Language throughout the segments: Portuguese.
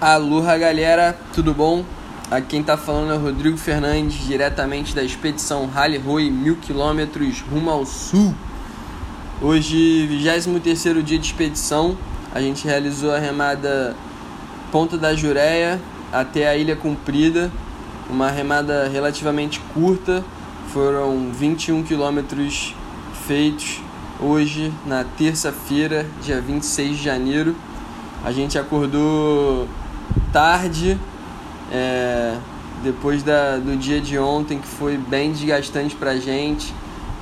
Aloha galera, tudo bom? Aqui quem tá falando é o Rodrigo Fernandes, diretamente da expedição Rally Roy, mil quilômetros rumo ao sul. Hoje, 23 dia de expedição, a gente realizou a remada Ponta da Jureia até a Ilha Comprida, uma remada relativamente curta, foram 21 quilômetros feitos hoje, na terça-feira, dia 26 de janeiro. A gente acordou tarde, é, depois da, do dia de ontem, que foi bem desgastante pra gente,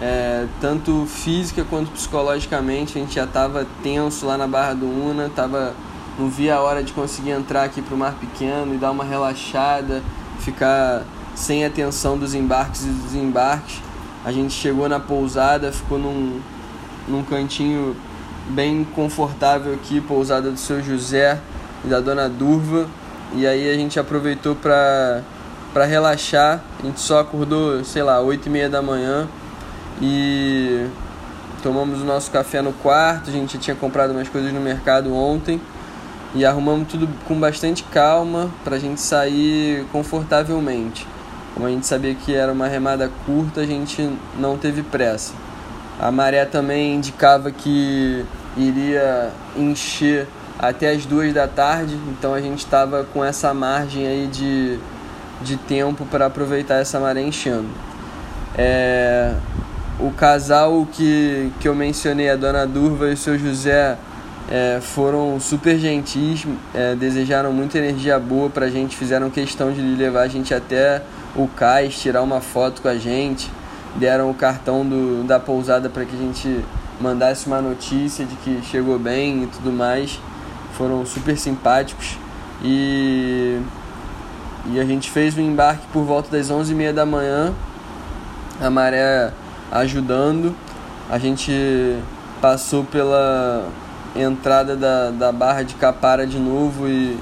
é, tanto física quanto psicologicamente. A gente já estava tenso lá na Barra do Una, tava, não via a hora de conseguir entrar aqui pro Mar Pequeno e dar uma relaxada, ficar sem atenção dos embarques e desembarques. A gente chegou na pousada, ficou num, num cantinho bem confortável aqui, pousada do seu José e da dona Durva. E aí a gente aproveitou para para relaxar. A gente só acordou, sei lá, 8 e meia da manhã e tomamos o nosso café no quarto. A gente já tinha comprado umas coisas no mercado ontem e arrumamos tudo com bastante calma para a gente sair confortavelmente. Como a gente sabia que era uma remada curta, a gente não teve pressa. A maré também indicava que iria encher até as duas da tarde, então a gente estava com essa margem aí de, de tempo para aproveitar essa maré enchendo. É, o casal que, que eu mencionei, a dona Durva e o seu José, é, foram super gentis, é, desejaram muita energia boa para a gente, fizeram questão de levar a gente até o cais, tirar uma foto com a gente, deram o cartão do, da pousada para que a gente mandasse uma notícia de que chegou bem e tudo mais foram super simpáticos e, e a gente fez o embarque por volta das 11h30 da manhã, a maré ajudando, a gente passou pela entrada da, da Barra de Capara de novo e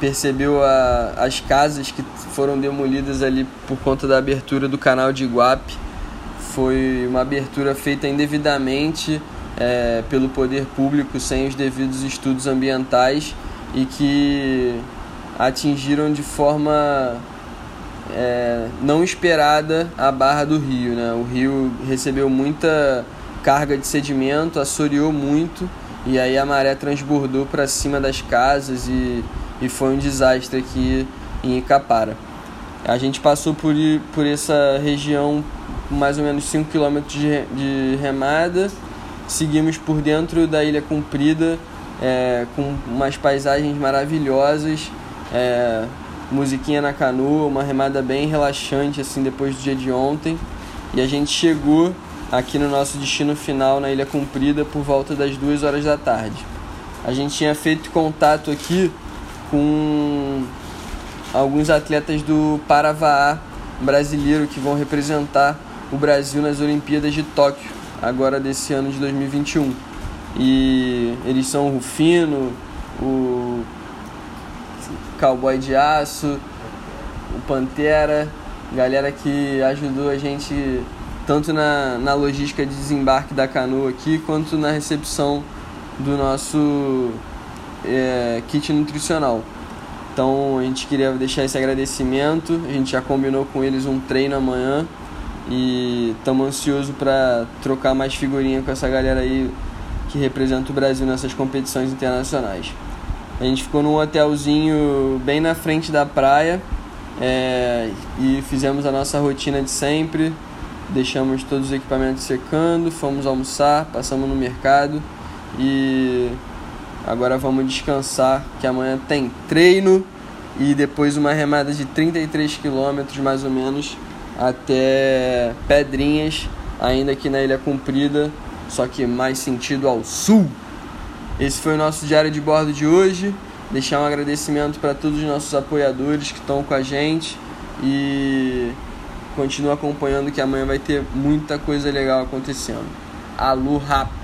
percebeu a, as casas que foram demolidas ali por conta da abertura do canal de Iguape. Foi uma abertura feita indevidamente é, pelo poder público sem os devidos estudos ambientais e que atingiram de forma é, não esperada a barra do rio. Né? O rio recebeu muita carga de sedimento, assoreou muito e aí a maré transbordou para cima das casas e, e foi um desastre aqui em Icapara. A gente passou por, por essa região mais ou menos 5 km de, de remada seguimos por dentro da Ilha Comprida é, com umas paisagens maravilhosas, é, musiquinha na canoa, uma remada bem relaxante assim depois do dia de ontem. E a gente chegou aqui no nosso destino final na Ilha Comprida por volta das duas horas da tarde. A gente tinha feito contato aqui com alguns atletas do Paravaá brasileiro que vão representar o Brasil nas Olimpíadas de Tóquio agora desse ano de 2021. E eles são o Rufino, o Cowboy de Aço, o Pantera, galera que ajudou a gente tanto na, na logística de desembarque da canoa aqui, quanto na recepção do nosso é, kit nutricional. Então a gente queria deixar esse agradecimento, a gente já combinou com eles um treino amanhã e estamos ansiosos para trocar mais figurinha com essa galera aí que representa o Brasil nessas competições internacionais. A gente ficou num hotelzinho bem na frente da praia é, e fizemos a nossa rotina de sempre. Deixamos todos os equipamentos secando, fomos almoçar, passamos no mercado e agora vamos descansar que amanhã tem treino e depois uma remada de 33 quilômetros mais ou menos até Pedrinhas, ainda aqui na Ilha Comprida, só que mais sentido ao sul. Esse foi o nosso diário de bordo de hoje. Deixar um agradecimento para todos os nossos apoiadores que estão com a gente e continua acompanhando que amanhã vai ter muita coisa legal acontecendo. Aloha!